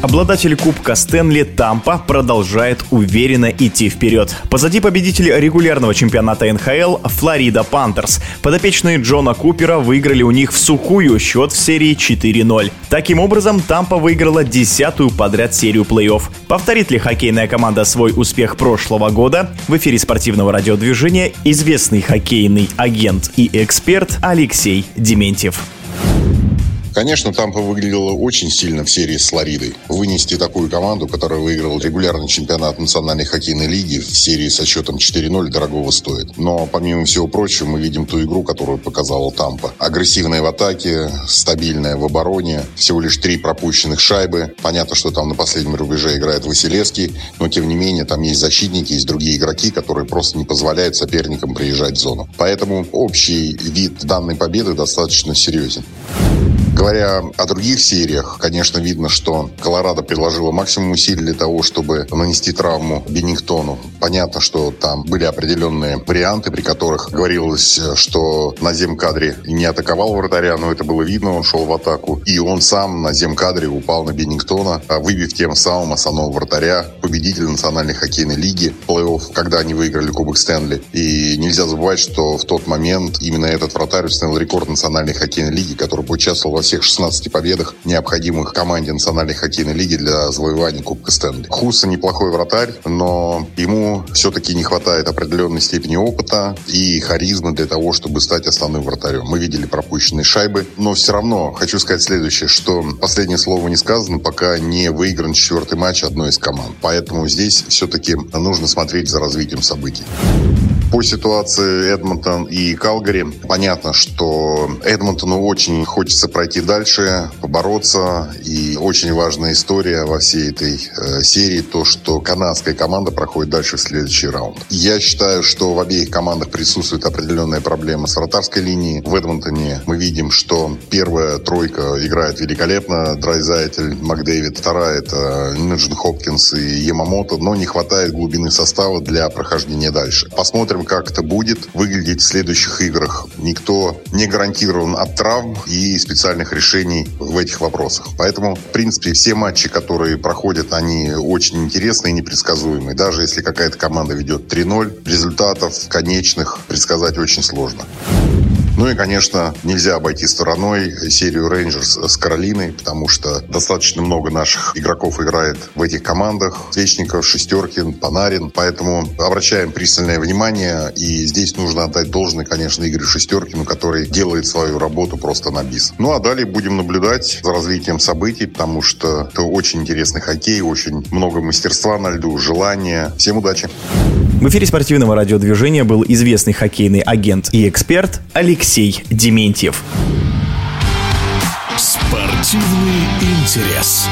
Обладатель Кубка Стэнли Тампа продолжает уверенно идти вперед. Позади победитель регулярного чемпионата НХЛ Флорида Пантерс. Подопечные Джона Купера выиграли у них в сухую счет в серии 4-0. Таким образом, Тампа выиграла десятую подряд серию плей-офф. Повторит ли хоккейная команда свой успех прошлого года? В эфире спортивного радиодвижения известный хоккейный агент и эксперт Алексей Дементьев. Конечно, Тампа выглядела очень сильно в серии с Флоридой. Вынести такую команду, которая выиграла регулярный чемпионат Национальной хоккейной лиги в серии со счетом 4-0, дорогого стоит. Но, помимо всего прочего, мы видим ту игру, которую показала Тампа. Агрессивная в атаке, стабильная в обороне, всего лишь три пропущенных шайбы. Понятно, что там на последнем рубеже играет Василевский, но, тем не менее, там есть защитники, есть другие игроки, которые просто не позволяют соперникам приезжать в зону. Поэтому общий вид данной победы достаточно серьезен. Говоря о других сериях, конечно, видно, что Колорадо приложила максимум усилий для того, чтобы нанести травму Беннингтону. Понятно, что там были определенные варианты, при которых говорилось, что на земкадре не атаковал вратаря, но это было видно, он шел в атаку. И он сам на земкадре упал на Беннингтона, выбив тем самым основного вратаря, победителя Национальной хоккейной лиги, плей-офф, когда они выиграли Кубок Стэнли. И нельзя забывать, что в тот момент именно этот вратарь установил рекорд Национальной хоккейной лиги, который поучаствовал во всех 16 победах, необходимых команде Национальной хоккейной лиги для завоевания Кубка Стэнли. Хуса неплохой вратарь, но ему все-таки не хватает определенной степени опыта и харизмы для того, чтобы стать основным вратарем. Мы видели пропущенные шайбы, но все равно хочу сказать следующее, что последнее слово не сказано, пока не выигран четвертый матч одной из команд. Поэтому здесь все-таки нужно смотреть за развитием событий. По ситуации Эдмонтон и Калгари, понятно, что Эдмонтону очень хочется пройти дальше, побороться. И очень важная история во всей этой э, серии то, что канадская команда проходит дальше в следующий раунд. Я считаю, что в обеих командах присутствует определенная проблема с вратарской линией. В Эдмонтоне мы видим, что первая тройка играет великолепно. Драйзайтель, Макдэвид. Вторая это Ниджин Хопкинс и Ямамото. Но не хватает глубины состава для прохождения дальше. Посмотрим, посмотрим, как это будет выглядеть в следующих играх. Никто не гарантирован от травм и специальных решений в этих вопросах. Поэтому, в принципе, все матчи, которые проходят, они очень интересные и непредсказуемые. Даже если какая-то команда ведет 3-0, результатов конечных предсказать очень сложно. Ну и, конечно, нельзя обойти стороной серию Рейнджерс с Каролиной, потому что достаточно много наших игроков играет в этих командах. Свечников, Шестеркин, Панарин. Поэтому обращаем пристальное внимание. И здесь нужно отдать должное, конечно, Игорю Шестеркину, который делает свою работу просто на бис. Ну а далее будем наблюдать за развитием событий, потому что это очень интересный хоккей, очень много мастерства на льду, желания. Всем удачи! В эфире спортивного радиодвижения был известный хоккейный агент и эксперт Алексей Дементьев. Спортивный интерес.